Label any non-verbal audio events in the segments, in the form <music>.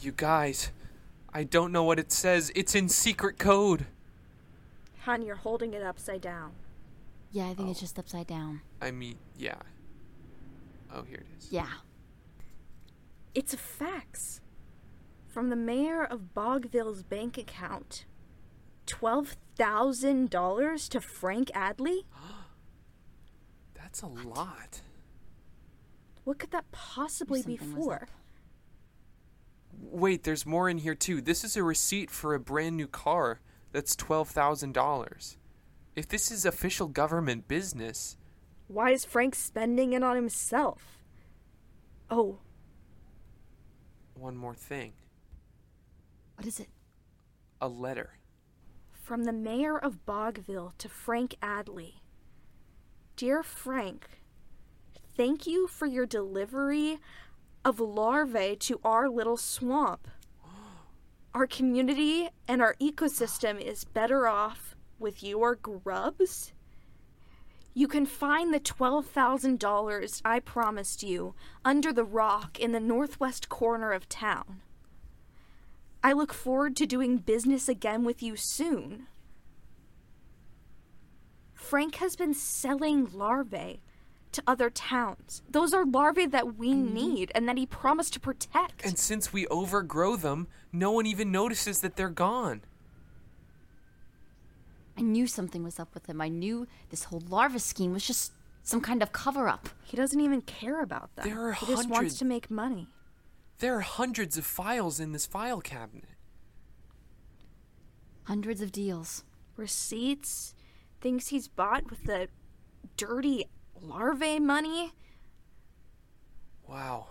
You guys, I don't know what it says. It's in secret code. Hun, you're holding it upside down. Yeah, I think it's oh. just upside down. I mean, yeah. Oh, here it is. Yeah. It's a fax from the mayor of Bogville's bank account. $12,000 to Frank Adley? <gasps> That's a lot. What could that possibly be for? Wait, there's more in here too. This is a receipt for a brand new car that's $12,000. If this is official government business, Why is Frank spending it on himself? Oh, one more thing What is it? a letter. from the mayor of Bogville to Frank Adley. Dear Frank, thank you for your delivery of larvae to our little swamp. Our community and our ecosystem is better off with your grubs. You can find the $12,000 I promised you under the rock in the northwest corner of town. I look forward to doing business again with you soon. Frank has been selling larvae to other towns. Those are larvae that we mm-hmm. need and that he promised to protect. And since we overgrow them, no one even notices that they're gone. I knew something was up with him. I knew this whole larva scheme was just some kind of cover up. he doesn't even care about them. There are he just wants to make money. There are hundreds of files in this file cabinet. Hundreds of deals. Receipts, things he's bought with the dirty larvae money. Wow.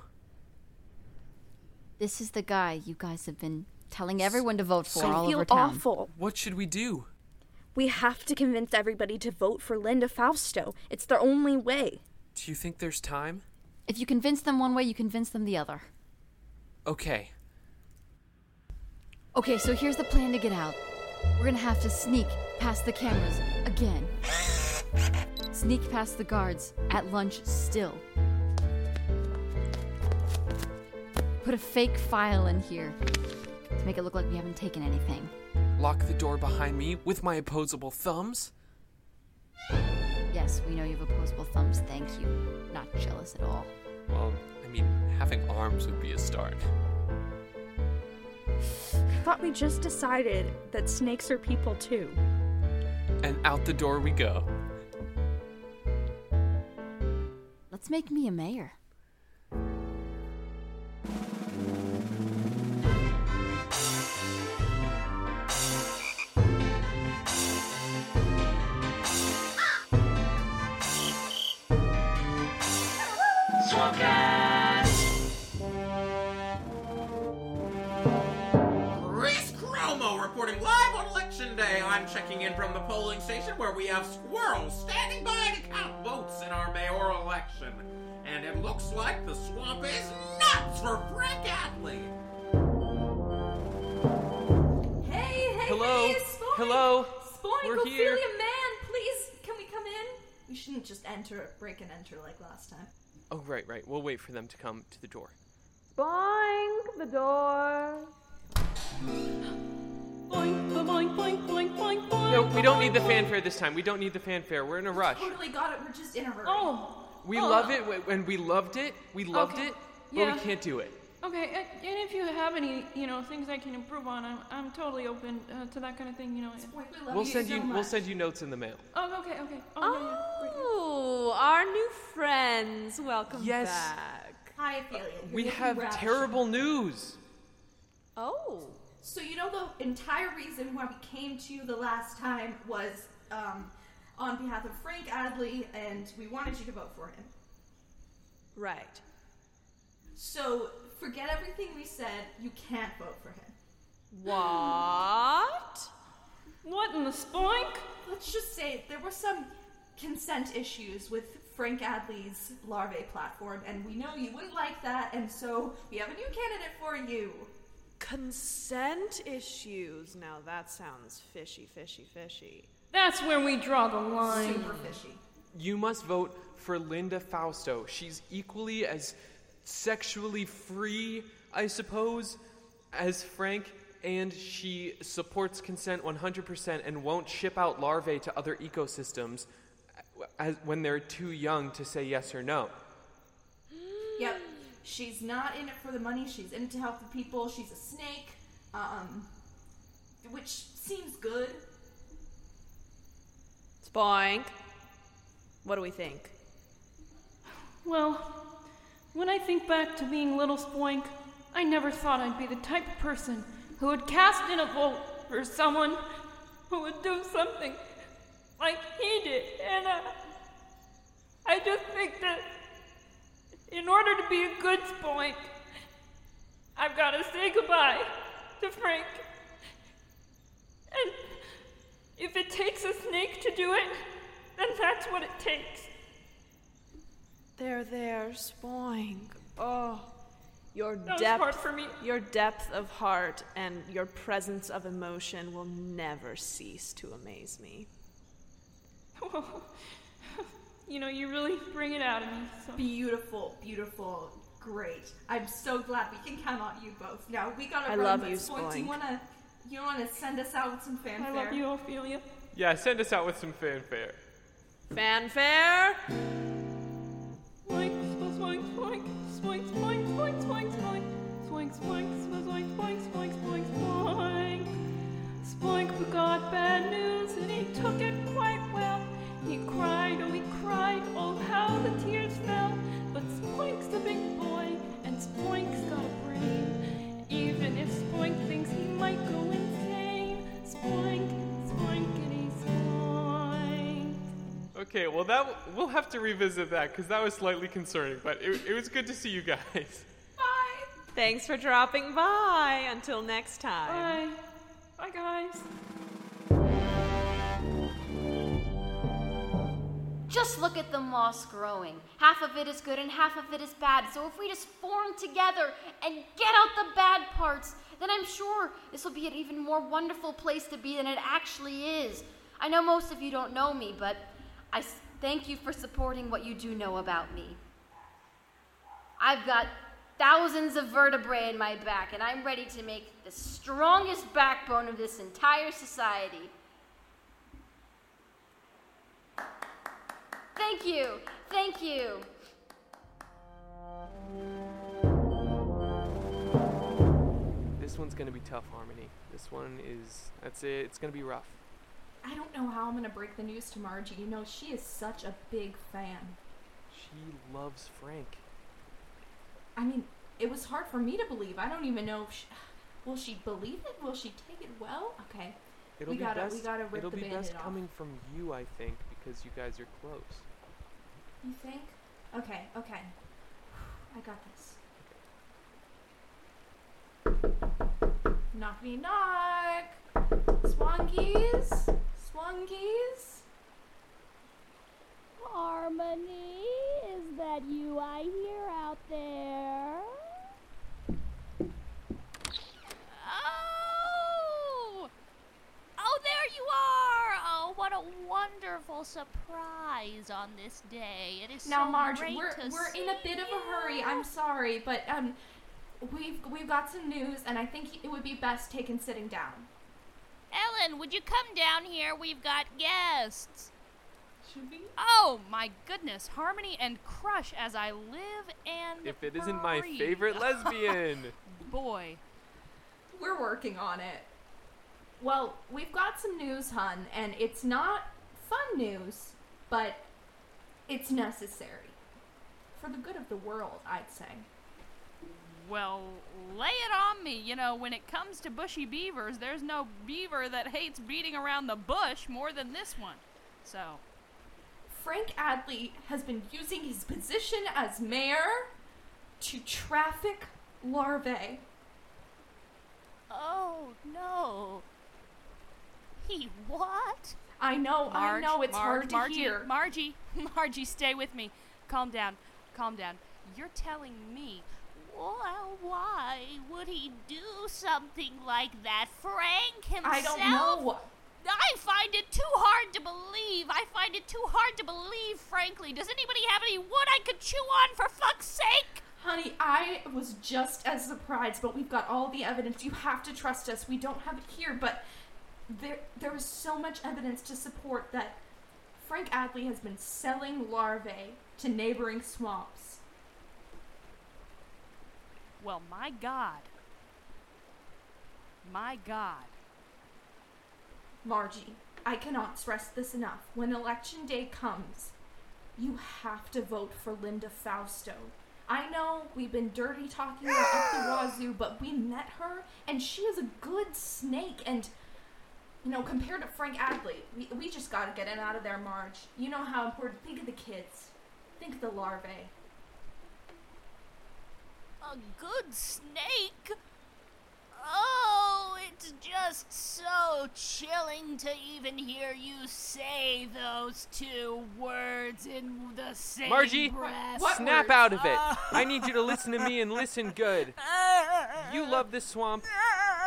This is the guy you guys have been telling everyone to vote for So- all I feel over town. awful. What should we do? We have to convince everybody to vote for Linda Fausto. It's the only way. Do you think there's time? If you convince them one way, you convince them the other. Okay. Okay, so here's the plan to get out. We're gonna have to sneak past the cameras again. Sneak past the guards at lunch still. Put a fake file in here to make it look like we haven't taken anything. Lock the door behind me with my opposable thumbs? Yes, we know you have opposable thumbs, thank you. Not jealous at all. Well, I mean, having arms would be a start. Thought we just decided that snakes are people too. And out the door we go. Let's make me a mayor. I'm checking in from the polling station where we have squirrels standing by to count votes in our mayoral election. And it looks like the swamp is nuts for Frank Adley. Hey, hey, Hello? hey, Spoink! Hello? Spoink, We're Ophelia here. man, please, can we come in? We shouldn't just enter, break and enter like last time. Oh, right, right. We'll wait for them to come to the door. Boink the door. <gasps> <gasps> <gasps> Boink, boink, boink, boink, boink, boink. No, we don't need the fanfare this time. We don't need the fanfare. We're in a rush. Totally got it. We're just in a hurry. Oh, We Oh. love it wh- when we loved it. We loved Okay. it, but Yeah. we can't do it. okay. And if you have any, you know, things I can improve on, I'm, I'm totally open uh, to that kind of thing. You know. Spoink, we love We'll you send so you. much. We'll send you notes in the mail. Oh, okay, okay. Oh, yeah, yeah. Great. Oh, our new friends. Welcome Yes. back. Hi, Ophelia. You're We looking have ravishing. terrible news. Oh. So you know the entire reason why we came to you the last time was um, on behalf of Frank Adley, and we wanted you to vote for him. Right. So forget everything we said. You can't vote for him. What? What in the spoink? Let's just say there were some consent issues with Frank Adley's larvae platform, and we know you wouldn't like that, and so we have a new candidate for you. Consent issues. Now that sounds fishy, fishy, fishy. That's where we draw the line. Super fishy. You must vote for Linda Fausto. She's equally as sexually free, I suppose, as Frank, and she supports consent 100% and won't ship out larvae to other ecosystems uh, as, when they're too young to say yes or no. Yep. She's not in it for the money. She's in it to help the people. She's a snake. Um, which seems good. Spoink. What do we think? Well, when I think back to being little Spoink, I never thought I'd be the type of person who would cast in a vote for someone who would do something like he did. And uh, I just think that in order to be a good Spoink, I've got to say goodbye to Frank. And if it takes a snake to do it, then that's what it takes. There, there, Spoink. Oh, your depth, hard for me. your depth of heart and your presence of emotion will never cease to amaze me. <laughs> you know, you really bring it out of me. So. Beautiful, beautiful, great. I'm so glad we can count on you both. Now we gotta I run. love you, Spoink, Do you wanna, you wanna send us out with some fanfare? I fanfare? love you, Ophelia. Yeah, send us out with some fanfare. Fanfare? Spoink, spoink, spoink, spoink, spoink, spoink, spoink, spoink, spoink, spoink, spoink, spoink, spoink, spoink, spoink. Spoink forgot bad news and he took it quite well. He cried, oh he cried, oh how the tears fell. But Spoink's a big boy and Spoink's got a brain. Even if Spoink thinks he might go insane, Spoink, spoinkity spoink. Okay, well that we'll have to revisit that because that was slightly concerning, but it, it was good to see you guys. Bye. Thanks for dropping by. Until next time. Bye. Bye, guys. Just look at the moss growing. Half of it is good and half of it is bad. So if we just form together and get out the bad parts, then I'm sure this will be an even more wonderful place to be than it actually is. I know most of you don't know me, but I thank you for supporting what you do know about me. I've got thousands of vertebrae in my back, and I'm ready to make the strongest backbone of this entire society. Thank you. Thank you. This one's gonna be tough, Harmony. This one is that's it. It's gonna be rough. I don't know how I'm gonna break the news to Margie. You know, she is such a big fan. She loves Frank. I mean, it was hard for me to believe. I don't even know if she, will she believe it? Will she take it well? Okay. It'll We be gotta- we best. gotta rip it'll the be best off. coming from you, I think, because you guys are close. You think? Okay, okay. I got this. Knockety knock. Swankies? Swankies? Harmony, is that you I hear out there? Oh! Oh, there you are! Oh, what a wonderful surprise on this day. It is Now, so Marge, great we're to we're in a bit of a hurry. I'm sorry, but um, we've we've got some news, and I think it would be best taken sitting down. Ellen, would you come down here? We've got guests. Should we? Oh my goodness, Harmony and Crush as I live and If it isn't my breathe. favorite lesbian. <laughs> Boy. We're working on it. Well, we've got some news, hun, and it's not fun news, but it's necessary. For the good of the world, I'd say. Well, lay it on me. You know, when it comes to bushy beavers, there's no beaver that hates beating around the bush more than this one. So, Frank Adley has been using his position as mayor to traffic larvae. Oh, no. He what? I know, Marge, I know, it's Marge, hard to Margie, hear. Margie, <laughs> Margie, stay with me. Calm down. Calm down. You're telling me Well, why would he do something like that? Frank himself? I don't know. I find it too hard to believe. I find it too hard to believe, frankly. Does anybody have any wood I could chew on for fuck's sake? Honey, I was just as surprised, but we've got all the evidence. You have to trust us. We don't have it here, but there there was so much evidence to support that Frank Adley has been selling larvae to neighboring swamps. Well, my God. My God. Margie, I cannot stress this enough. When election day comes, you have to vote for Linda Fausto. I know we've been dirty talking her up the wazoo, but we met her and she is a good snake. And, you know, compared to Frank Adley, we, we just gotta get him out of there, Marge. You know how important. Think of the kids, think of the larvae. A good snake? Oh, it's just so chilling to even hear you say those two words in the same Margie, breath. snap out of it. <laughs> I need you to listen to me and listen good. You love this swamp.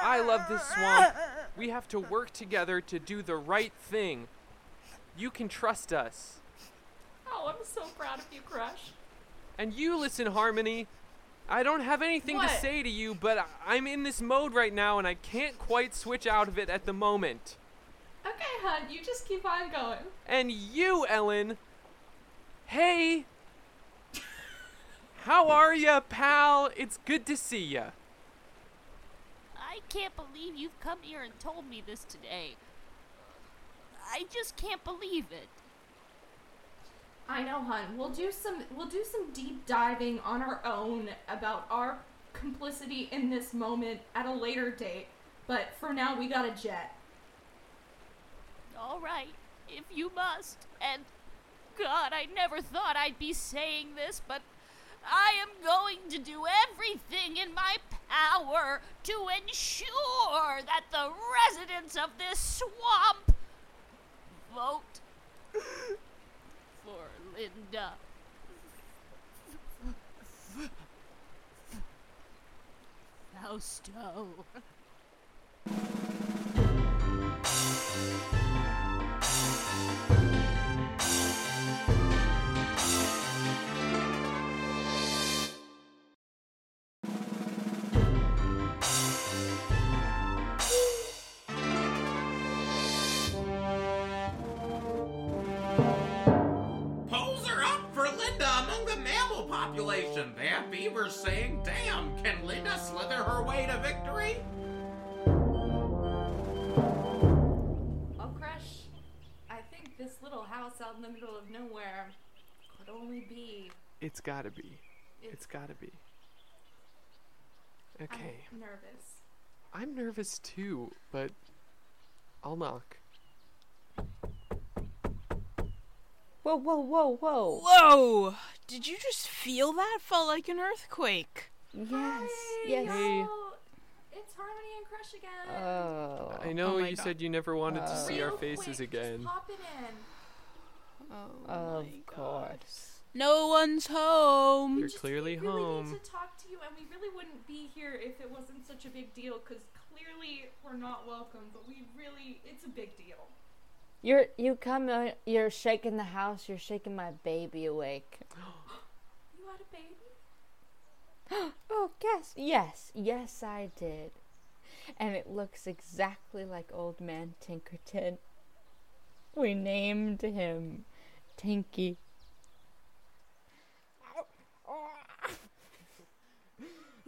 I love this swamp. We have to work together to do the right thing. You can trust us. Oh, I'm so proud of you, Crush. And you listen, Harmony. I don't have anything What? to say to you, but I'm in this mode right now and I can't quite switch out of it at the moment. Okay, hun, you just keep on going. And you, Ellen. Hey. <laughs> How are ya, pal? It's good to see ya. I can't believe you've come here and told me this today. I just can't believe it. I know, hun. We'll do some we'll do some deep diving on our own about our complicity in this moment at a later date. But for now, we got a jet. All right, if you must. And God, I never thought I'd be saying this, but I am going to do everything in my power to ensure that the residents of this swamp vote for Linda. Fausto. Population. They have beavers saying, damn, can Linda slither her way to victory? Well, Crush, I think this little house out in the middle of nowhere could only be. It's gotta be. It's gotta be. Okay. I'm nervous. I'm nervous too, but I'll knock. Whoa, whoa, whoa, whoa. Whoa! Did you just feel that? Felt like an earthquake. Yes, Hey, yes. Hey. It's Harmony and Crush again. Oh. I know oh you God. said you never wanted to oh. see our faces quick, just again. pop it in. Oh Of my God. course. No one's home. You're Just- clearly we really home. need to talk to you, and we really wouldn't be here if it wasn't such a big deal. Because clearly we're not welcome, but we really—it's a big deal. You're you come uh, you're shaking the house, you're shaking my baby awake. <gasps> You had a baby? <gasps> Oh, yes, yes, yes, I did. And it looks exactly like Old Man Tinkerton. We named him Tinky. <laughs>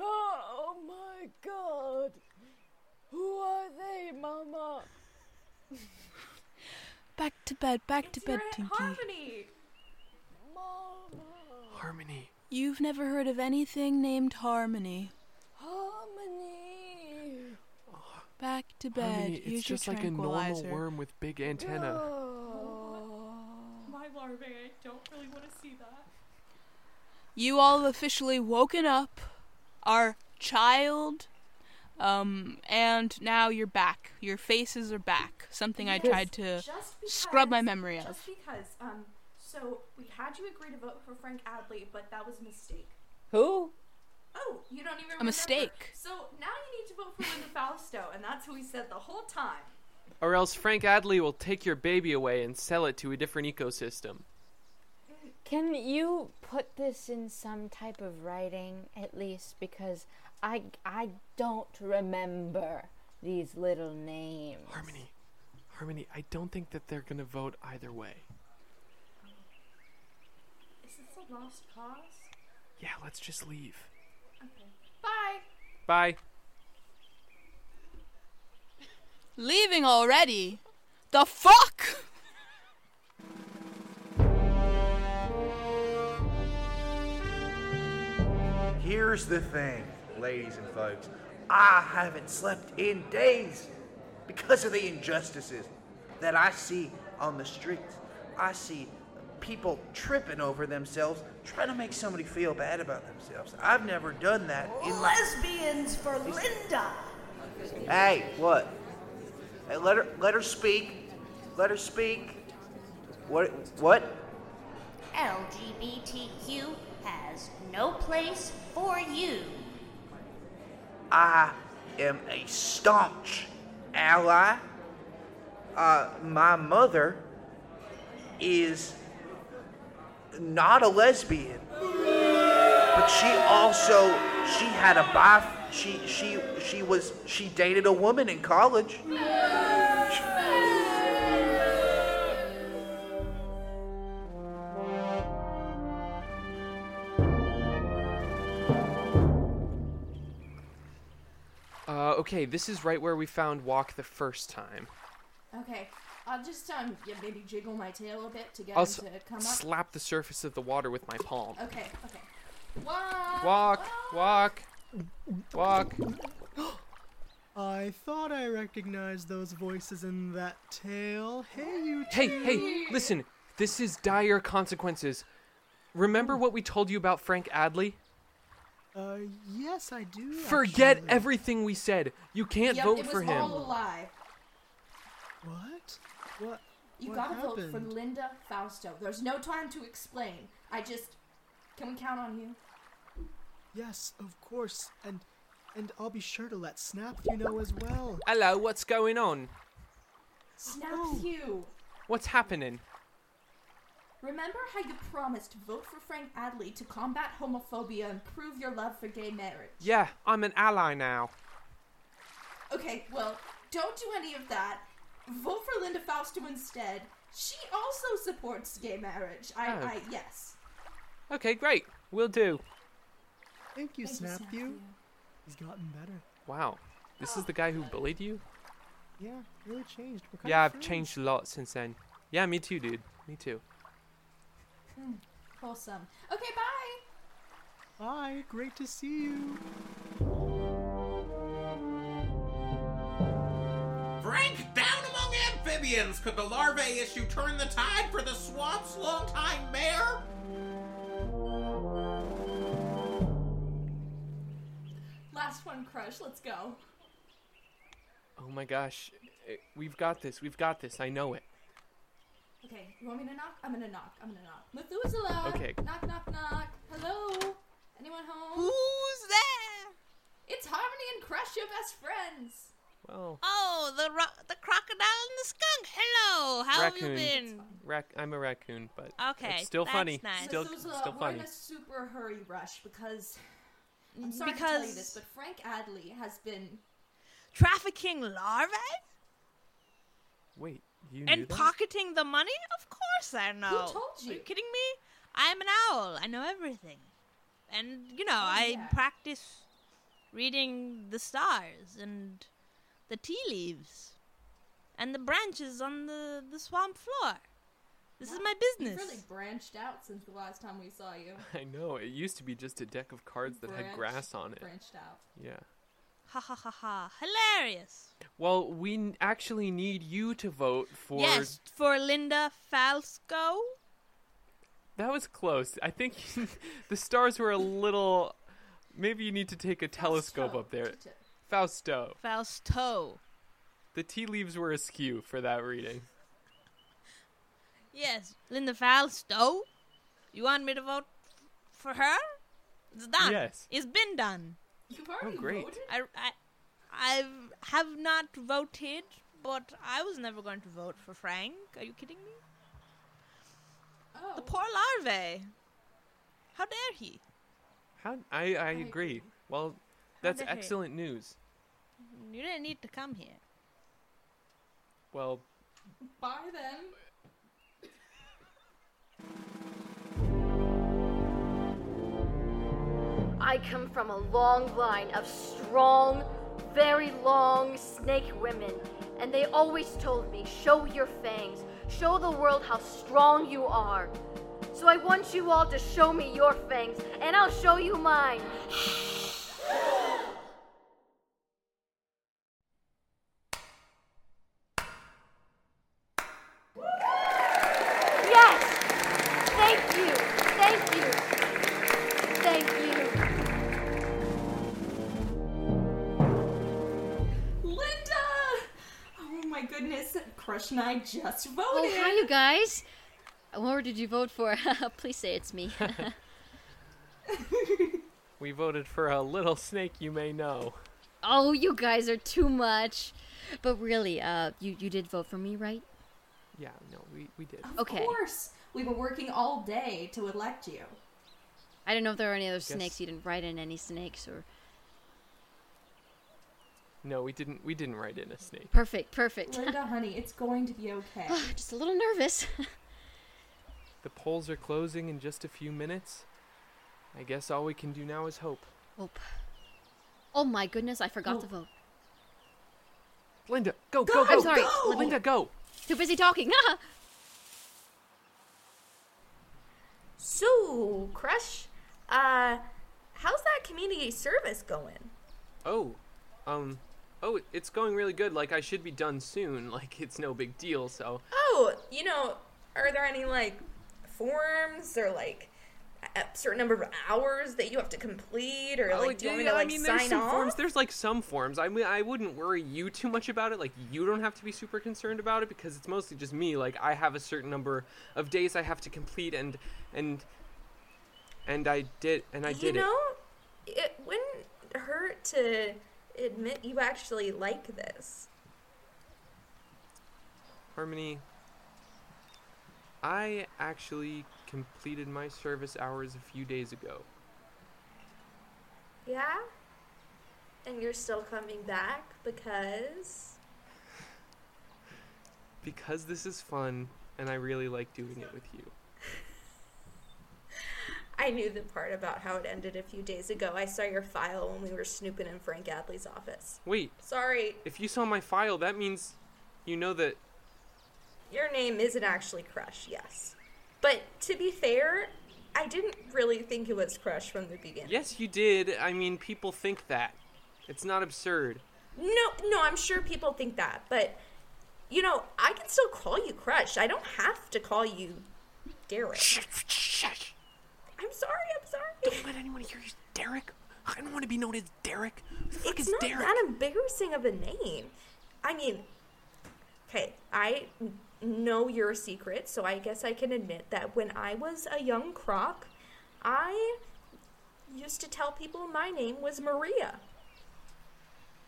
Oh my god! Who are they, Mama? <laughs> Back to bed, back to bed, Tinky. Harmony. Mama! Harmony. You've never heard of anything named Harmony. Harmony! Back to bed. Harmony, Here's it's just like a normal worm with big antenna. Oh. My larvae. I don't really want to see that. You all have officially woken up. Our child. Um, and now you're back. Your faces are back. Something I tried to because, scrub my memory of. Just because, um, so we had you agree to vote for Frank Adley, but that was a mistake. Who? Oh, you don't even A remember. mistake. So now you need to vote for Linda Fausto, and that's who we said the whole time. Or else Frank Adley will take your baby away and sell it to a different ecosystem. Can you put this in some type of writing at least because I I don't remember these little names. Harmony, Harmony, I don't think that they're gonna vote either way. Is this a lost cause? Yeah, let's just leave. Okay. Bye. Bye. Leaving already? The fuck? Here's the thing, ladies and folks. I haven't slept in days because of the injustices that I see on the streets. I see people tripping over themselves, trying to make somebody feel bad about themselves. I've never done that in my. Lesbians for Linda. Hey, what? Hey, let her let her speak. Let her speak. What? What? LGBTQ has no place for you. I am a staunch ally. Uh, my mother is not a lesbian, but she also she had a bi. She she she was she dated a woman in college. Okay, this is right where we found Walk the first time. Okay. I'll just um yeah, maybe jiggle my tail a bit to get I'll him s- to come up. slap the surface of the water with my palm. Okay, okay. Walk. Walk, walk, walk. <gasps> I thought I recognized those voices in that tale. Hey, you Hey, two. hey, listen. This is dire consequences. Remember what we told you about Frank Adley? Uh, yes, I do. Forget actually. everything we said. You can't yep, vote it was for him. all a lie. What? What? You what gotta vote for? Linda Fausto. There's no time to explain. I just can we count on you? Yes, of course, and and I'll be sure to let Snap you know as well. Hello, what's going on? Snap Oh. you. What's happening? Remember how you promised to vote for Frank Adley to combat homophobia and prove your love for gay marriage? Yeah, I'm an ally now. Okay, well, don't do any of that. Vote for Linda Fausto instead. She also supports gay marriage. I, Oh. I yes. Okay, great. We'll do. Thank you, Thank you, Snap Snap you. You. He's gotten better. Wow. This is the guy who bullied you? Yeah, really changed. Yeah, I've changed a lot since then. Yeah, me too, dude. Me too. Hmm, wholesome. Okay, bye. Bye. Great to see you. Frank, down among amphibians! Could the larvae issue turn the tide for the swamp's longtime mayor? Last one, Crush. Let's go. Oh my gosh. Eh, We've got this. We've got this. I know it. Okay, you want me to knock? I'm gonna knock. I'm gonna knock. Methuselah. Okay. Knock, knock, knock. Hello. Anyone home? Who's there? It's Harmony and Crush, your best friends. Well, Oh, the ro- the crocodile and the skunk. Hello, how raccoon. have you been? Rac- I'm a raccoon, but Okay, it's still that's funny. nice. Still, Methuselah, still we're funny. in a super hurry rush because I'm mm, sorry to tell you this, but Frank Adley has been Trafficking larvae Wait, you and that? pocketing the money? Of course I know. Who told you? Are you you? kidding me? I'm an owl. I know everything. And you know, Oh, I yeah. practice reading the stars and the tea leaves and the branches on the, the swamp floor. This is my You've business. really branched out since the last time we saw you. <laughs> I know. It used to be just a deck of cards that had grass on it. Branched out. Yeah. Ha ha ha ha. Hilarious. Well, we n- actually need you to vote for. Yes, for Linda Falsco. That was close. I think <laughs> the stars were a little. Maybe you need to take a telescope up there. Fausto. Fausto. The tea leaves were askew for that reading. Yes, Linda Falsto. You want me to vote for her? It's done. Yes. It's been done. You've Oh, great. I, I, I have not voted, but I was never going to vote for Frank. Are you kidding me? Oh. The poor larvae. How dare he? How I I agree. Well, that's dare he? excellent news. You didn't need to come here. Well, Bye then. I come from a long line of strong, very long snake women, and they always told me, show your fangs, show the world how strong you are. So I want you all to show me your fangs, and I'll show you mine. Crush and I just voted. Oh, hi, you guys. What did you vote for? <laughs> Please say it's me. <laughs> we voted for a little snake you may know. oh, you guys are too much. But really, uh, you you did vote for me, right? Yeah, no, we, we did. Of Okay. course. We've been working all day to elect you. I don't know if there were any other Guess- snakes. You didn't write in any snakes or. No, we didn't we didn't write in a snake. Perfect, perfect. Linda, <laughs> honey, it's going to be okay. Just a little nervous. <laughs> The polls are closing in just a few minutes. I guess all we can do now is hope. Hope. Oh my goodness, I forgot to vote. Linda, go, Go, go, go. I'm sorry. Go. Linda, go. Too busy talking. <laughs> So, Crush, uh, how's that community service going? Oh, um, oh, it's going really good. Like I should be done soon. <laughs> Like it's no big deal. So Oh, you know, are there any like forms or like a certain number of hours that you have to complete or Oh, like do you want me to like oh, I mean, there's sign some off? forms. There's like some forms. I mean, I wouldn't worry you too much about it. Like you don't have to be super concerned about it because it's mostly just me. Like I have a certain number of days I have to complete, and and and I did, and I you did know, it wouldn't hurt to admit you actually like this. Harmony. I actually completed my service hours a few days ago. Yeah? And you're still coming back because Because this is fun, and I really like doing it with you. <laughs> I knew the part about how it ended a few days ago. I saw your file when we were snooping in Frank Adley's office. Wait, Sorry, if you saw my file, that means you know that your name isn't actually Crush, yes. But to be fair, I didn't really think it was Crush from the beginning. Yes, you did. I mean, people think that. It's not absurd. No, no, I'm sure people think that, but you know, I can still call you Crush. I don't have to call you Derek. I'm sorry, I'm sorry. Don't let anyone hear you, Derek. I don't want to be known as Derek. Who the fuck it's is not Derek? that embarrassing of a name. I mean, okay, I know your secret, so I guess I can admit that when I was a young croc, I used to tell people my name was Maria.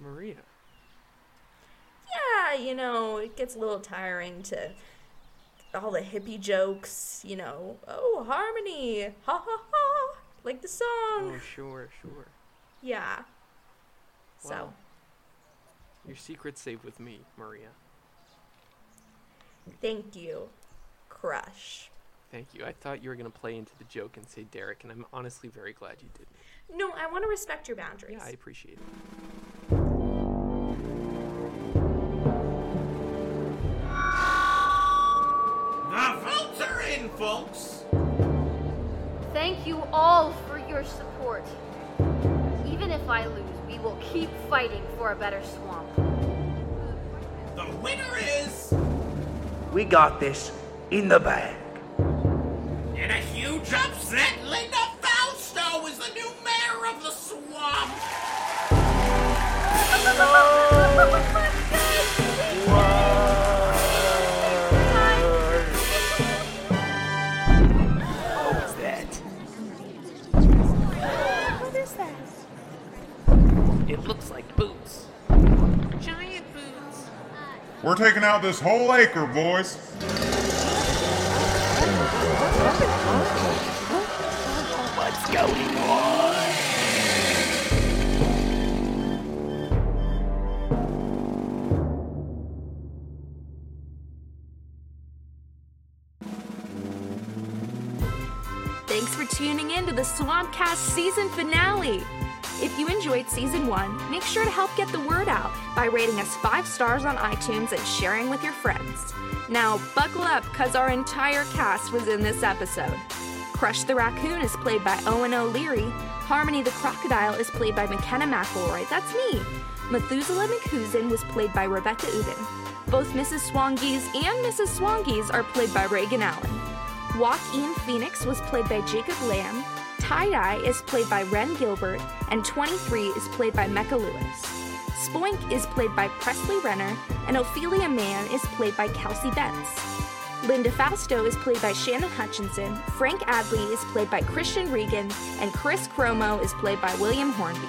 Maria. Yeah, you know, it gets a little tiring to all the hippie jokes, you know. Oh, harmony, ha ha ha, like the song. Oh, sure, sure. Yeah. So, Well, your secret's safe with me, Maria. thank you, Crush. Thank you. I thought you were gonna play into the joke and say Derek, and I'm honestly very glad you didn't. No, I want to respect your boundaries. Yeah, I appreciate it. In, folks. Thank you all for your support. Even if I lose, we will keep fighting for a better swamp. The winner is. We got this in the bag. In a huge upset, Linda Fausto is the new mayor of the swamp. <laughs> We're taking out this whole acre, boys. What's going on? Thanks for tuning in to the Swampcast season finale. If you enjoyed season one, make sure to help get the word out by rating us five stars on iTunes and sharing with your friends. Now, buckle up, because our entire cast was in this episode. Crush the Raccoon is played by Owen O'Leary. Harmony the Crocodile is played by McKenna McElroy. That's me. Methuselah McCusin was played by Rebecca Uden. Both Mrs. Swangees and Mrs. Swangees are played by Reagan Allen. Joaquin Phoenix was played by Jacob Lamb. Tie Dye is played by Ren Gilbert, and 23 is played by Mecca Lewis. Spoink is played by Presley Renner, and Ophelia Mann is played by Kelsey Betts. Linda Fausto is played by Shannon Hutchinson, Frank Adley is played by Christian Regan, and Chris Chromo is played by William Hornby.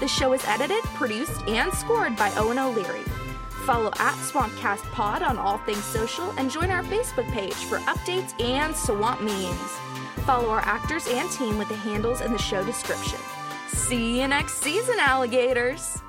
The show is edited, produced, and scored by Owen O'Leary. Follow at Swampcast Pod on all things social and join our Facebook page for updates and swamp memes. Follow our actors and team with the handles in the show description. See you next season, alligators!